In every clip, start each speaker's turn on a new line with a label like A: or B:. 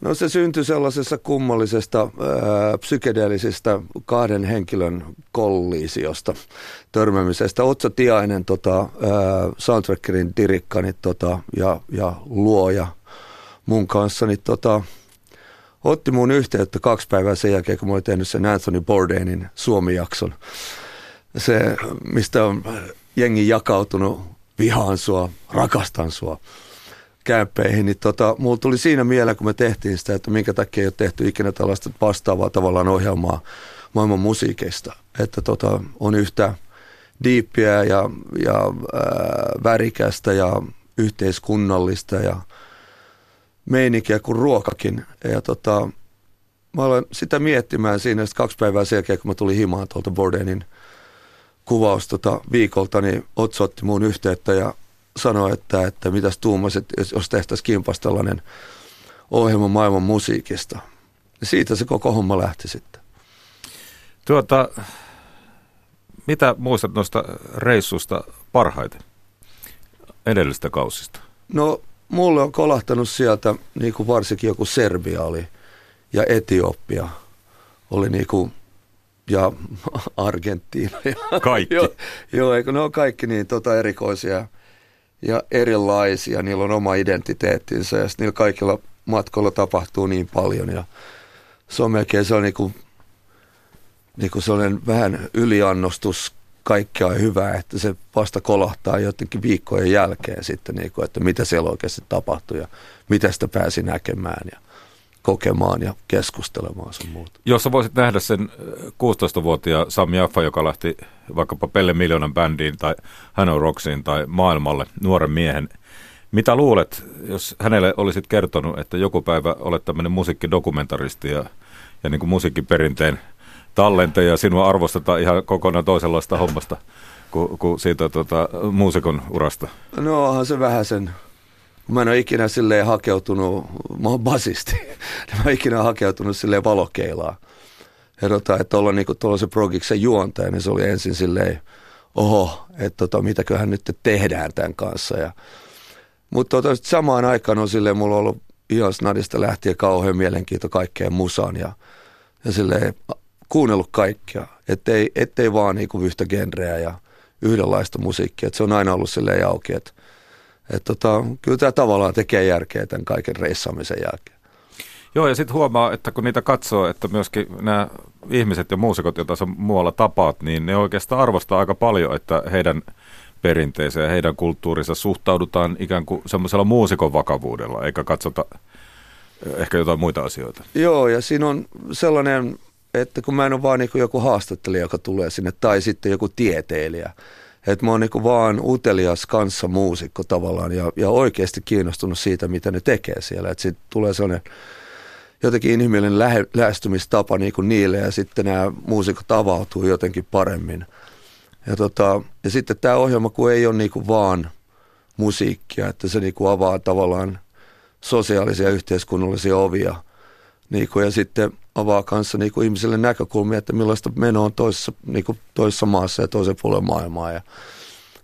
A: No se syntyi sellaisessa kummallisesta psykedeellisestä kahden henkilön kollisiosta, törmäämisestä. Otso Tiainen, tota, ää, soundtrackerin dirikkani tota, ja, ja luoja mun kanssa, niin tota, otti mun yhteyttä kaksi päivää sen jälkeen, kun mä olin tehnyt sen Anthony Bourdainin Suomi-jakson. Se, mistä on jengi jakautunut, vihaan sua, rakastan sua kämppeihin, niin tota, mulla tuli siinä mieleen, kun me tehtiin sitä, että minkä takia ei ole tehty ikinä tällaista vastaavaa tavallaan ohjelmaa maailman musiikista. Että tota, on yhtä diippiä ja, ja ää, värikästä ja yhteiskunnallista ja meininkiä kuin ruokakin. Ja tota, mä olen sitä miettimään siinä kaksi päivää sen jälkeen, kun mä tulin himaan tuolta Bordenin kuvaus tota, viikolta, niin Otso otti muun yhteyttä ja sanoi, että, että mitäs tuumasit, jos tehtäisiin kimpas tällainen ohjelma maailman musiikista. Ja siitä se koko homma lähti sitten.
B: Tuota, mitä muistat noista reissusta parhaiten edellistä kausista?
A: No, mulle on kolahtanut sieltä, niin kuin varsinkin joku Serbia oli ja Etiopia oli niin kuin, ja Argentiina. Ja,
B: kaikki.
A: joo, joo, eikö ne on kaikki niin tota erikoisia ja erilaisia, niillä on oma identiteettinsä ja niillä kaikilla matkoilla tapahtuu niin paljon. Ja se on melkein se on niin kuin, niin kuin sellainen vähän yliannostus kaikkea hyvää, että se vasta kolahtaa jotenkin viikkojen jälkeen sitten, niin kuin, että mitä siellä oikeasti tapahtui ja mitä sitä pääsi näkemään. Ja kokemaan ja keskustelemaan sun muuta.
B: Jos sä voisit nähdä sen 16-vuotiaan Sami Jaffa, joka lähti vaikkapa Pelle Miljoonan bändiin tai Hano Rocksiin tai maailmalle nuoren miehen, mitä luulet, jos hänelle olisit kertonut, että joku päivä olet tämmöinen musiikkidokumentaristi ja, ja niin kuin musiikkiperinteen tallente ja sinua arvostetaan ihan kokonaan toisenlaista hommasta kuin, kuin siitä tota, muusikon urasta?
A: No onhan se vähän sen Mä en ole ikinä silleen hakeutunut, mä oon basisti, mä oon ikinä hakeutunut silleen valokeilaan. Ja tota, että olla niinku tuollaisen progiksen juontaja, niin se oli ensin silleen, oho, että tota, mitäköhän nyt tehdään tämän kanssa. Ja, mutta tota, samaan aikaan on silleen, mulla on ollut ihan snadista lähtien kauhean mielenkiinto kaikkeen musaan ja, ja silleen kuunnellut kaikkea, ettei, ettei vaan niinku yhtä genreä ja yhdenlaista musiikkia. että se on aina ollut silleen auki, että et tota, kyllä tämä tavallaan tekee järkeä tämän kaiken reissaamisen jälkeen.
B: Joo, ja sitten huomaa, että kun niitä katsoo, että myöskin nämä ihmiset ja muusikot, joita sä muualla tapaat, niin ne oikeastaan arvostaa aika paljon, että heidän perinteeseen ja heidän kulttuurinsa suhtaudutaan ikään kuin semmoisella muusikon vakavuudella, eikä katsota eh, ehkä jotain muita asioita.
A: Joo, ja siinä on sellainen, että kun mä en ole vaan niin joku haastattelija, joka tulee sinne, tai sitten joku tieteilijä, että mä oon niin vaan utelias kanssa muusikko tavallaan ja, ja oikeasti kiinnostunut siitä, mitä ne tekee siellä. Että sitten tulee sellainen jotenkin inhimillinen lähe, lähestymistapa niin kuin niille ja sitten nämä muusikot avautuu jotenkin paremmin. Ja, tota, ja sitten tämä ohjelma, kun ei ole niin kuin vaan musiikkia, että se niin kuin avaa tavallaan sosiaalisia ja yhteiskunnallisia ovia – niin kuin, ja sitten avaa kanssa niin kuin ihmisille näkökulmia, että millaista meno on toisessa, niin kuin toisessa maassa ja toisen puolen maailmaa. Ja,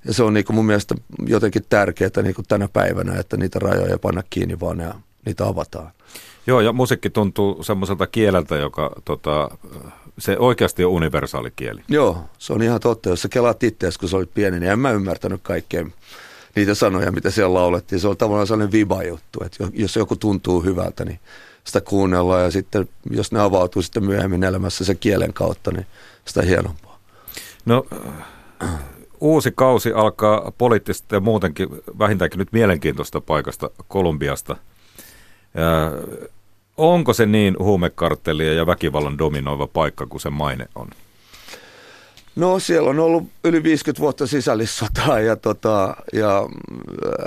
A: ja se on niin kuin mun mielestä jotenkin tärkeää niin kuin tänä päivänä, että niitä rajoja ei panna kiinni, vaan ne, niitä avataan.
B: Joo, ja musiikki tuntuu semmoiselta kieleltä, joka tota, se oikeasti on universaali kieli.
A: Joo, se on ihan totta. Jos sä kelaat itseäsi, kun sä olit pieni, niin en mä ymmärtänyt kaikkea niitä sanoja, mitä siellä laulettiin. Se on tavallaan sellainen viba-juttu, että jos joku tuntuu hyvältä, niin sitä kuunnella ja sitten jos ne avautuu sitten myöhemmin elämässä sen kielen kautta, niin sitä hienompaa.
B: No uusi kausi alkaa poliittisesti ja muutenkin vähintäänkin nyt mielenkiintoista paikasta Kolumbiasta. Ja onko se niin huumekarttelia ja väkivallan dominoiva paikka kuin se maine on?
A: No siellä on ollut yli 50 vuotta sisällissotaa ja, tota, ja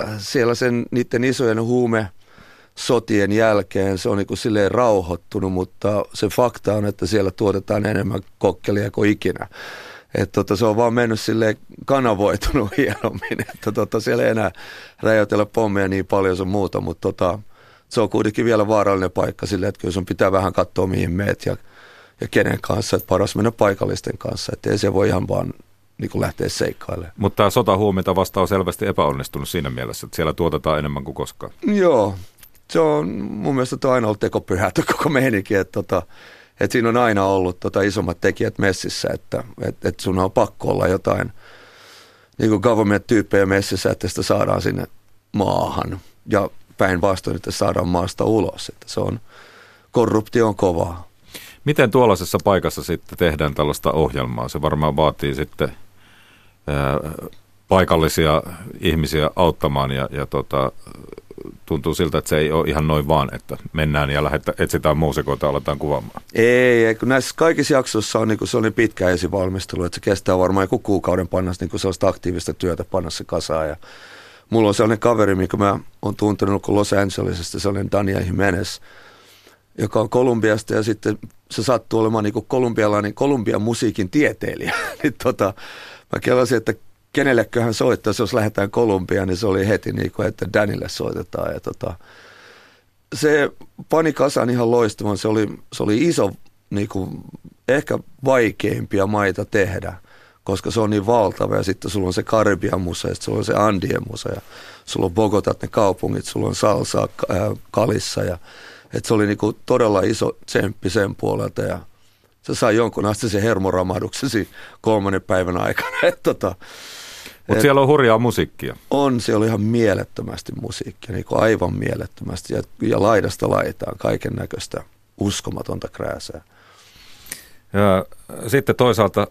A: äh, siellä sen niiden isojen huume sotien jälkeen se on niin kuin silleen rauhoittunut, mutta se fakta on, että siellä tuotetaan enemmän kokkelia kuin ikinä. Että tota, se on vaan mennyt sille kanavoitunut hienommin, että tota, siellä ei enää räjäytellä pommeja niin paljon sun muuta, mutta tota, se on kuitenkin vielä vaarallinen paikka sille, että kyllä sun pitää vähän katsoa mihin meet ja, ja kenen kanssa, että paras mennä paikallisten kanssa, että ei se voi ihan vaan niin kuin lähteä seikkailemaan.
B: Mutta tämä sotahuumenta vasta on selvästi epäonnistunut siinä mielessä, että siellä tuotetaan enemmän kuin koskaan.
A: Joo, se on mun mielestä tuo aina ollut tekopyhä koko meininki, että tota, et siinä on aina ollut tota isommat tekijät messissä, että et, et sun on pakko olla jotain niin kuin government-tyyppejä messissä, että sitä saadaan sinne maahan ja päinvastoin, että saadaan maasta ulos. Että se on, korruptio on kovaa.
B: Miten tuollaisessa paikassa sitten tehdään tällaista ohjelmaa? Se varmaan vaatii sitten ää, paikallisia ihmisiä auttamaan ja, ja tota, tuntuu siltä, että se ei ole ihan noin vaan, että mennään ja lähdetään, etsitään muusikoita ja aletaan kuvaamaan.
A: Ei, ei, kun näissä kaikissa jaksoissa on niin sellainen pitkä esivalmistelu, että se kestää varmaan joku kuukauden panna niin sellaista aktiivista työtä panna se kasaan. Ja mulla on sellainen kaveri, mikä mä oon tuntenut kuin Los Angelesista, sellainen Dania Jimenez, joka on Kolumbiasta ja sitten se sattuu olemaan niin kuin kolumbialainen Kolumbian musiikin tieteilijä. niin tota, mä kelasin, että kenelleköhän soittaisi, jos lähdetään Kolumbiaan, niin se oli heti niin kuin, että Danille soitetaan. Ja tota, se pani kasan ihan loistavan. Se oli, se oli iso, niin kuin, ehkä vaikeimpia maita tehdä, koska se on niin valtava. Ja sitten sulla on se Karibian musa, ja sulla on se Andien musa, ja sulla on Bogotat, ne kaupungit, sulla on Salsa äh, Kalissa. Ja, että se oli niin kuin todella iso tsemppi sen puolelta. Ja se sai jonkun asti se hermoramahduksen kolmannen päivän aikana. että tota,
B: mutta siellä on hurjaa musiikkia.
A: On, siellä on ihan mielettömästi musiikkia, niin kuin aivan mielettömästi ja, ja laidasta laitaan kaiken näköistä uskomatonta krääsää.
B: Ja sitten toisaalta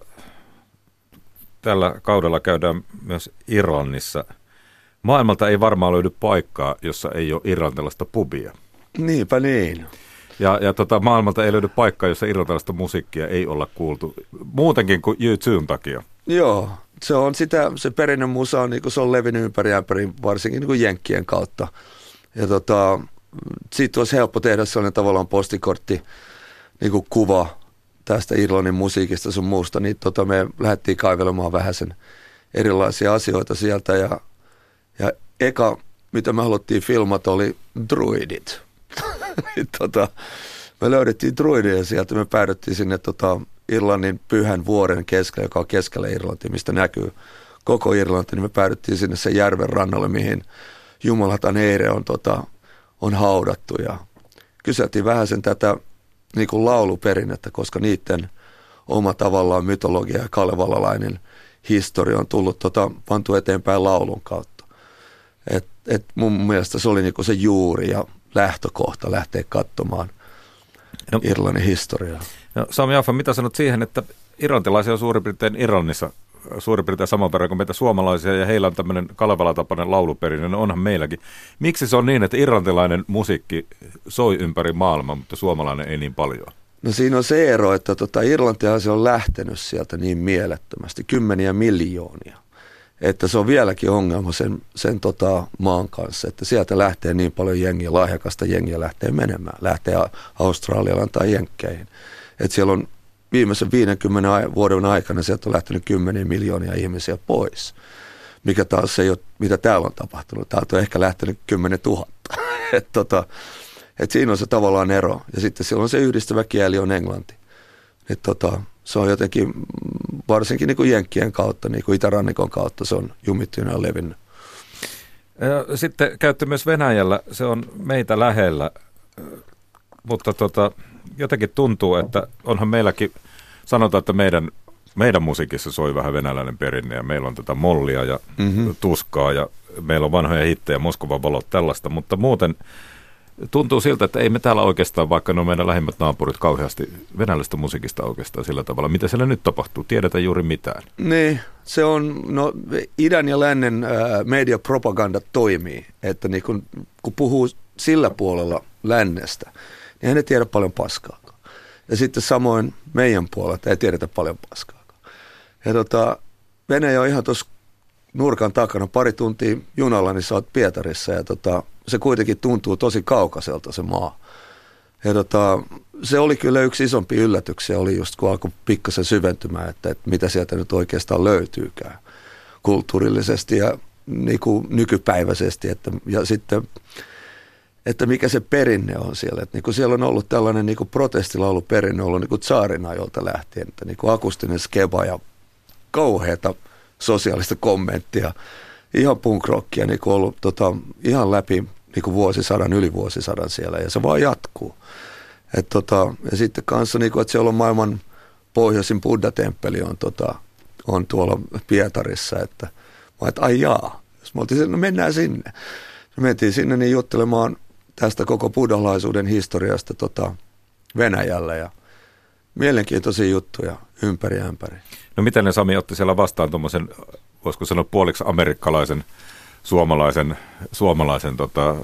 B: tällä kaudella käydään myös Irlannissa. Maailmalta ei varmaan löydy paikkaa, jossa ei ole irlantilaista pubia.
A: Niinpä niin.
B: Ja, ja tota, maailmalta ei löydy paikkaa, jossa irlantilaista musiikkia ei olla kuultu, muutenkin kuin YouTuben takia.
A: Joo, se on sitä, se perinnön musa on, niin se on levinnyt ympäri ämpäri, varsinkin niin Jenkkien kautta. Ja tota, siitä olisi helppo tehdä sellainen tavallaan postikortti niin kuin kuva tästä Irlannin musiikista sun muusta, niin tota, me lähdettiin kaivelemaan vähän sen erilaisia asioita sieltä ja, ja eka, mitä me haluttiin filmata, oli druidit. tota, me löydettiin druideja sieltä, me päädyttiin sinne tota, Irlannin pyhän vuoren keskellä, joka on keskellä Irlantia, mistä näkyy koko Irlanti, niin me päädyttiin sinne sen järven rannalle, mihin Jumalatan Eire on, tota, on haudattu ja kyseltiin vähän sen tätä niin kuin lauluperinnettä, koska niiden oma tavallaan mytologia ja kalevalalainen historia on tullut tota, pantu eteenpäin laulun kautta. Et, et mun mielestä se oli niin kuin se juuri ja lähtökohta lähteä katsomaan no, Irlannin historiaa.
B: No, Sami Jaffa, mitä sanot siihen, että irlantilaisia on suurin piirtein Irlannissa suurin piirtein saman verran kuin meitä suomalaisia, ja heillä on tämmöinen Kalevala-tapainen lauluperinne, no onhan meilläkin. Miksi se on niin, että irlantilainen musiikki soi ympäri maailmaa, mutta suomalainen ei niin paljon?
A: No siinä on se ero, että tota, Irlantia se on lähtenyt sieltä niin mielettömästi, kymmeniä miljoonia. Että se on vieläkin ongelma sen, sen tota, maan kanssa, että sieltä lähtee niin paljon jengiä, lahjakasta jengiä lähtee menemään, lähtee Australialaan tai Jenkkeihin että siellä on viimeisen 50 vuoden aikana sieltä on lähtenyt kymmeniä miljoonia ihmisiä pois. Mikä taas ei ole, mitä täällä on tapahtunut. Täältä on ehkä lähtenyt 10 000. et tota, et siinä on se tavallaan ero. Ja sitten silloin se yhdistävä kieli on englanti. Et tota, se on jotenkin, varsinkin niin kuin Jenkkien kautta, niin kuin Itärannikon kautta, se on jumittunut ja levinnyt.
B: Sitten käytte myös Venäjällä, se on meitä lähellä, mutta tota, jotenkin tuntuu, että onhan meilläkin, sanotaan, että meidän, meidän musiikissa soi vähän venäläinen perinne ja meillä on tätä mollia ja mm-hmm. tuskaa ja meillä on vanhoja hittejä, Moskovan valot, tällaista, mutta muuten tuntuu siltä, että ei me täällä oikeastaan, vaikka ne on meidän lähimmät naapurit kauheasti venäläistä musiikista oikeastaan sillä tavalla. Mitä siellä nyt tapahtuu? Tiedetään juuri mitään.
A: Niin, se on, no idän ja lännen äh, mediapropaganda toimii, että niin kun, kun puhuu sillä puolella lännestä, niin hän ei tiedä paljon paskaa. Ja sitten samoin meidän puolelta ei tiedetä paljon paskaa. Ja tota, Venäjä on ihan tuossa nurkan takana pari tuntia junalla, niin sä oot Pietarissa ja tota, se kuitenkin tuntuu tosi kaukaiselta se maa. Ja tota, se oli kyllä yksi isompi yllätyksiä, oli just kun alkoi pikkasen syventymään, että, että mitä sieltä nyt oikeastaan löytyykään kulttuurillisesti ja niin kuin nykypäiväisesti. Että, ja sitten että mikä se perinne on siellä. Että niin kuin siellä on ollut tällainen niin kuin protestilauluperinne ollut niin kuin tsaarin ajolta lähtien, että niin kuin akustinen skeba ja kauheata sosiaalista kommenttia, ihan punkrockia niin kuin ollut tota, ihan läpi niin kuin vuosisadan, yli vuosisadan siellä ja se vaan jatkuu. Et tota, ja sitten kanssa, niin kuin, että siellä on maailman pohjoisin Buddha-temppeli on, tota, on tuolla Pietarissa, että että ai jaa, jos me oltiin, no mennään sinne. Me mentiin sinne niin juttelemaan tästä koko buddhalaisuuden historiasta tota, Venäjällä ja mielenkiintoisia juttuja ympäri ämpäri.
B: No miten ne Sami otti siellä vastaan tuommoisen, voisiko sanoa puoliksi amerikkalaisen, suomalaisen, suomalaisen tota,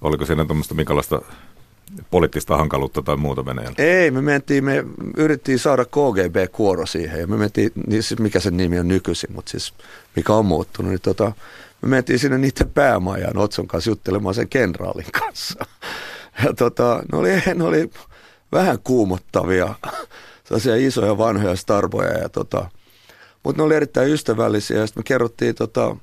B: oliko siinä tuommoista minkälaista poliittista hankaluutta tai muuta Venäjällä?
A: Ei, me mentiin, me yrittiin saada KGB-kuoro siihen ja me mentiin, niin siis mikä sen nimi on nykyisin, mutta siis mikä on muuttunut, niin tota, me mentiin sinne niiden päämajan Otson kanssa juttelemaan sen kenraalin kanssa. Ja tota, ne oli, ne oli vähän kuumottavia, sellaisia isoja vanhoja starboja ja tota, mutta ne oli erittäin ystävällisiä ja sitten me kerrottiin tota,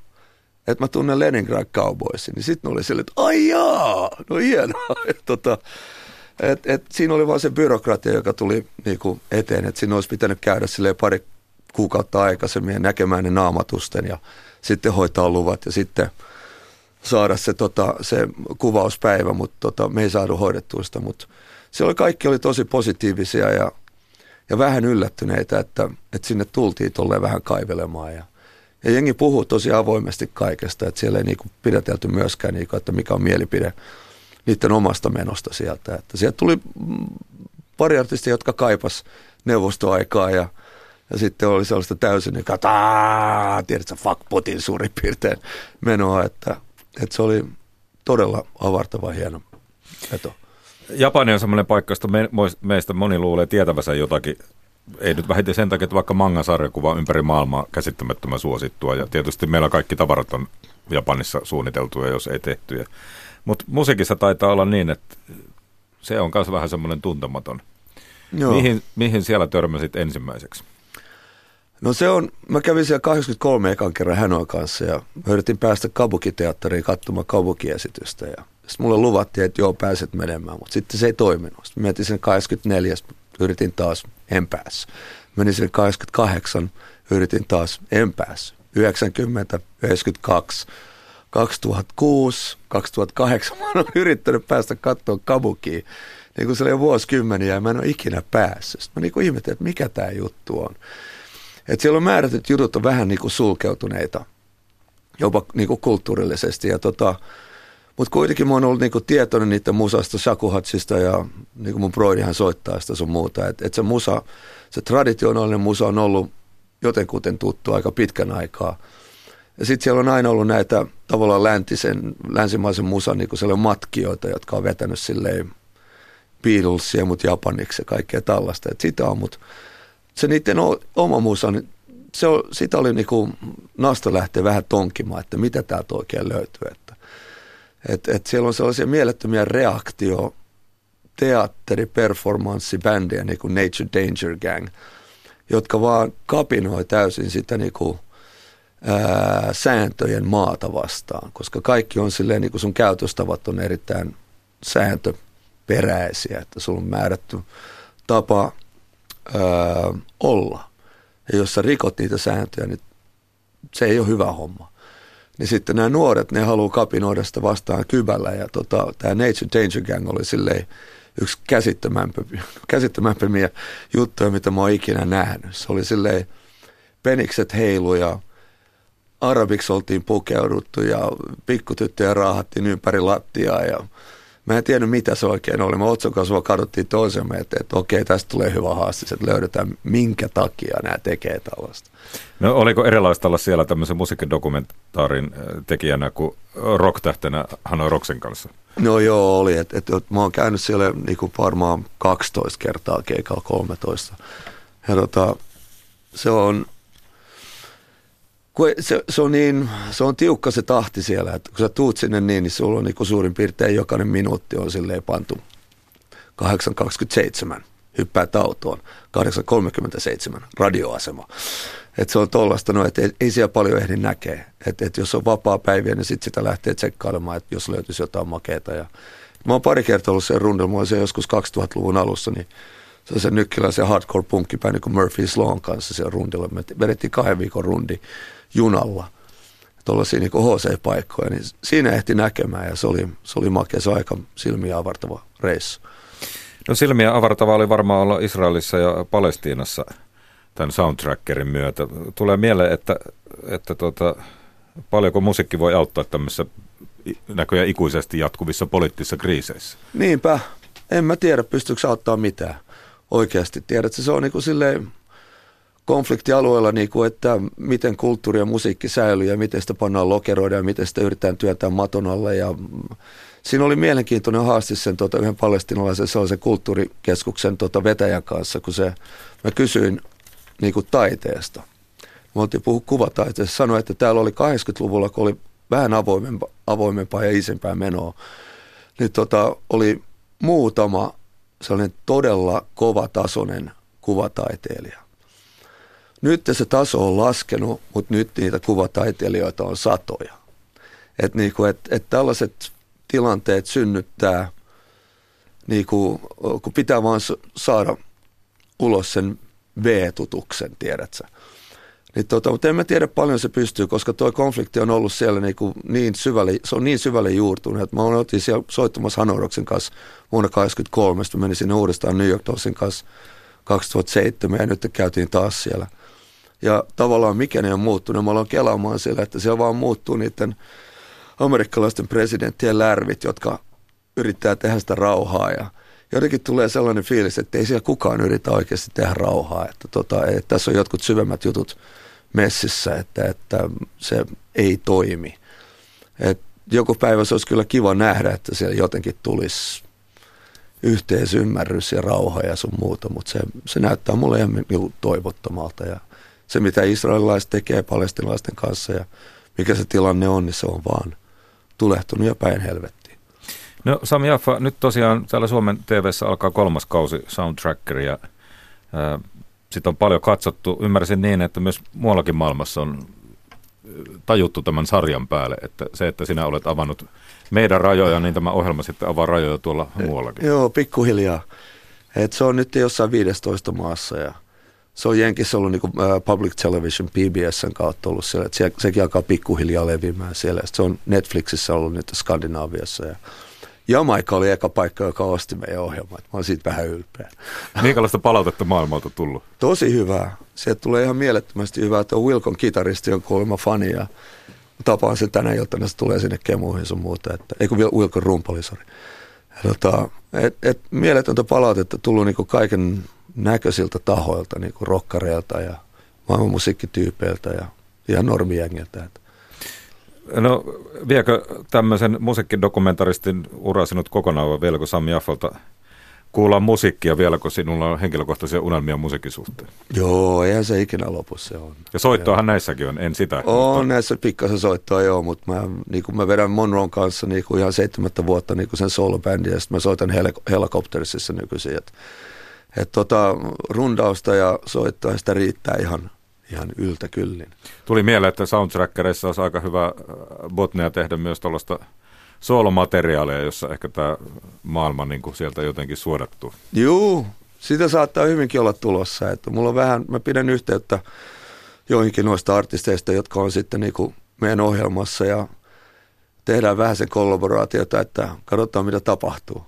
A: että mä tunnen Leningrad Cowboysin, niin sitten oli silleen, että ai jaa, no hienoa. Et, tota, et, et, siinä oli vaan se byrokratia, joka tuli niinku eteen, että siinä olisi pitänyt käydä sille pari kuukautta aikaisemmin ja näkemään ne naamatusten ja sitten hoitaa luvat ja sitten saada se, tota, se kuvauspäivä, mutta tota, me ei saatu hoidettua sitä, mutta se oli, kaikki oli tosi positiivisia ja, ja vähän yllättyneitä, että, että sinne tultiin tolleen vähän kaivelemaan ja ja jengi puhuu tosi avoimesti kaikesta, että siellä ei niinku pidetelty myöskään, niinku, että mikä on mielipide niiden omasta menosta sieltä. Että sieltä tuli pari artistia, jotka kaipas neuvostoaikaa ja, ja sitten oli sellaista täysin, niin että tiedätkö, fuck Putin suurin piirtein menoa, että, että se oli todella avartava hieno veto.
B: Japani on semmoinen paikka, josta me, meistä moni luulee tietävänsä jotakin ei nyt vähiten sen takia, että vaikka mangan sarjakuva ympäri maailmaa käsittämättömän suosittua ja tietysti meillä kaikki tavarat on Japanissa suunniteltuja, jos ei tehtyjä. Mutta musiikissa taitaa olla niin, että se on myös vähän semmoinen tuntematon. Joo. Mihin, mihin siellä törmäsit ensimmäiseksi?
A: No se on, mä kävin siellä 83 ekan kerran Hanoin kanssa ja yritin päästä Kabuki-teatteriin katsomaan Kabuki-esitystä ja sitten mulle luvattiin, että joo pääset menemään, mutta sitten se ei toiminut. Sitten mietin sen 24 yritin taas, en päässyt. Menin sinne 88, yritin taas, en päässyt. 90, 92, 2006, 2008 mä oon yrittänyt päästä katsoa kabukiin niin kuin se oli vuosikymmeniä ja mä en ole ikinä päässyt. Sitten mä niin kuin ihmettelin, että mikä tämä juttu on. Että siellä on määrätyt jutut on vähän niin kuin sulkeutuneita, jopa niin kuin kulttuurillisesti. Tota, mutta kuitenkin mä oon ollut niinku tietoinen niiden musasta, shakuhatsista ja niinku mun broidihan soittaa sitä sun muuta. Että et se musa, se traditionaalinen musa on ollut jotenkuten tuttu aika pitkän aikaa. Ja sitten siellä on aina ollut näitä tavallaan läntisen, länsimaisen musan niin kuin matkijoita, jotka on vetänyt silleen Beatlesia, mutta japaniksi ja kaikkea tällaista. Et sitä on, mutta se niiden oma musa, niin se on, sitä oli niin kuin nasta lähteä vähän tonkimaan, että mitä täältä oikein löytyy. Että et siellä on sellaisia mielettömiä reaktio teatteri, performanssi, bändejä, niin kuin Nature Danger Gang, jotka vaan kapinoi täysin sitä niin kuin, ää, sääntöjen maata vastaan, koska kaikki on silleen, niin kuin sun käytöstavat on erittäin sääntöperäisiä, että sulla on määrätty tapa ää, olla. Ja jos sä rikot niitä sääntöjä, niin se ei ole hyvä homma niin sitten nämä nuoret, ne haluaa kapinoida sitä vastaan kybällä. Ja tota, tämä Nature Danger Gang oli silleen yksi käsittämämpiä juttuja, mitä mä oon ikinä nähnyt. Se oli silleen penikset heilu ja arabiksi oltiin pukeuduttu ja pikkutyttöjä raahattiin ympäri lattiaa ja Mä en tiennyt, mitä se oikein oli. Me Otson kanssa katsottiin toisemme, että, että okei, tästä tulee hyvä haaste, että löydetään, minkä takia nämä tekee tällaista.
B: No oliko erilaista olla siellä tämmöisen musiikkidokumentaarin äh, tekijänä kuin rocktähtenä Hanoi Rocksen kanssa?
A: No joo, oli. Et, et, et, mä oon käynyt siellä niinku varmaan 12 kertaa keikalla 13. Ja tota, se on, kun se, se, on niin, se on tiukka se tahti siellä, että kun sä tuut sinne niin, niin sulla on niin suurin piirtein jokainen minuutti on silleen pantu 8.27, hyppää autoon, 8.37, radioasema. Et se on tollasta, no, että ei, ei siellä paljon ehdi näkee. Että et jos on vapaa päiviä, niin sitten sitä lähtee tsekkailemaan, että jos löytyisi jotain makeita. Ja, mä oon pari kertaa ollut sen rundilla, mä se joskus 2000-luvun alussa, niin se on se nykkiläisen hardcore punkkipäin niin kuin Murphy's Lawn kanssa siellä rundilla. Me vedettiin kahden viikon rundi junalla. tuollaisia niin HC-paikkoja, niin siinä ehti näkemään ja se oli, se oli makea, se aika silmiä avartava reissu.
B: No silmiä avartava oli varmaan olla Israelissa ja Palestiinassa tämän soundtrackerin myötä. Tulee mieleen, että, että tota, paljonko musiikki voi auttaa tämmöisissä näköjään ikuisesti jatkuvissa poliittisissa kriiseissä.
A: Niinpä. En mä tiedä, pystyykö auttaa mitään oikeasti. Tiedätkö, se on niin kuin silleen konfliktialueella, niin kuin, että miten kulttuuri ja musiikki säilyy ja miten sitä pannaan lokeroida ja miten sitä yritetään työntää maton alle. Ja siinä oli mielenkiintoinen haaste sen tota, yhden palestinalaisen sellaisen kulttuurikeskuksen tota, vetäjän kanssa, kun se, mä kysyin niin kuin taiteesta. Me oltiin puhua kuvataiteesta. Sanoin, että täällä oli 80-luvulla, kun oli vähän avoimempaa, avoimempaa ja isempää menoa, niin tota, oli muutama sellainen todella kovatasoinen kuvataiteilija. Nyt se taso on laskenut, mutta nyt niitä kuvataiteilijoita on satoja. Että niinku, et, et tällaiset tilanteet synnyttää, niinku, kun pitää vaan saada ulos sen V-tutuksen, tiedätkö niin tota, mutta en mä tiedä paljon se pystyy, koska tuo konflikti on ollut siellä niin, kuin niin syvälle, se on niin syvälle juurtunut, että mä oltiin siellä soittamassa Hanoroksen kanssa vuonna 1983, sitten menin sinne uudestaan New York Dollsin kanssa 2007 ja nyt käytiin taas siellä. Ja tavallaan mikä ne on muuttunut, mä aloin kelaamaan siellä, että siellä vaan muuttuu niiden amerikkalaisten presidenttien lärvit, jotka yrittää tehdä sitä rauhaa ja jotenkin tulee sellainen fiilis, että ei siellä kukaan yritä oikeasti tehdä rauhaa, että, tota, että tässä on jotkut syvemmät jutut messissä, että, että se ei toimi. Et joku päivä se olisi kyllä kiva nähdä, että siellä jotenkin tulisi yhteisymmärrys ja rauha ja sun muuta, mutta se, se näyttää mulle ihan toivottomalta. Ja se, mitä israelilaiset tekee palestinalaisten kanssa ja mikä se tilanne on, niin se on vaan tulehtunut ja päin helvettiin.
B: No Sami Jaffa, nyt tosiaan täällä Suomen tv alkaa kolmas kausi Soundtracker ja sitä on paljon katsottu. Ymmärsin niin, että myös muuallakin maailmassa on tajuttu tämän sarjan päälle, että se, että sinä olet avannut meidän rajoja, niin tämä ohjelma sitten avaa rajoja tuolla muuallakin.
A: Joo, pikkuhiljaa. Et se on nyt jossain 15 maassa ja se on Jenkissä ollut niinku, uh, Public Television PBSn kautta ollut siellä, että se, sekin alkaa pikkuhiljaa levimään siellä. Sitten se on Netflixissä ollut nyt Skandinaaviassa ja Jamaika oli eka paikka, joka osti meidän ohjelman. Mä oon siitä vähän ylpeä.
B: Minkälaista palautetta maailmalta tullut?
A: Tosi hyvää. Sieltä tulee ihan mielettömästi hyvää, että Wilkon kitaristi on kuulemma fani ja tapaan sen tänä iltana, se tulee sinne kemuihin sun muuta. Että, ei kun Wilkon rumpali, sori. Tota, et, et, mieletöntä palautetta tullut niinku kaiken näköisiltä tahoilta, niinku rokkareilta ja maailman musiikkityypeiltä ja ihan normijängiltä.
B: No viekö tämmöisen musiikkidokumentaristin ura sinut kokonaan vai vieläkö Sami Jaffalta kuullaan musiikkia vielä, kun sinulla on henkilökohtaisia unelmia musiikin suhteen?
A: Joo, eihän se ikinä lopu, se on.
B: Ja soittoahan näissäkin on, en sitä.
A: On mutta... näissä pikkasen soittoa joo, mutta mä, niin kuin mä vedän Monroon kanssa niin kuin ihan seitsemättä vuotta niin kuin sen solobändin ja sitten mä soitan hel- Helicoptersissa nykyisin. Että et tota, rundausta ja soittoa sitä riittää ihan ihan yltä kyllin.
B: Tuli mieleen, että soundtrackerissa olisi aika hyvä äh, botnea tehdä myös tuollaista soolomateriaalia, jossa ehkä tämä maailma niin kuin sieltä jotenkin suodattuu.
A: Joo, sitä saattaa hyvinkin olla tulossa. Että mulla on vähän, mä pidän yhteyttä joihinkin noista artisteista, jotka on sitten niin kuin meidän ohjelmassa ja tehdään vähän sen kollaboraatiota, että katsotaan mitä tapahtuu.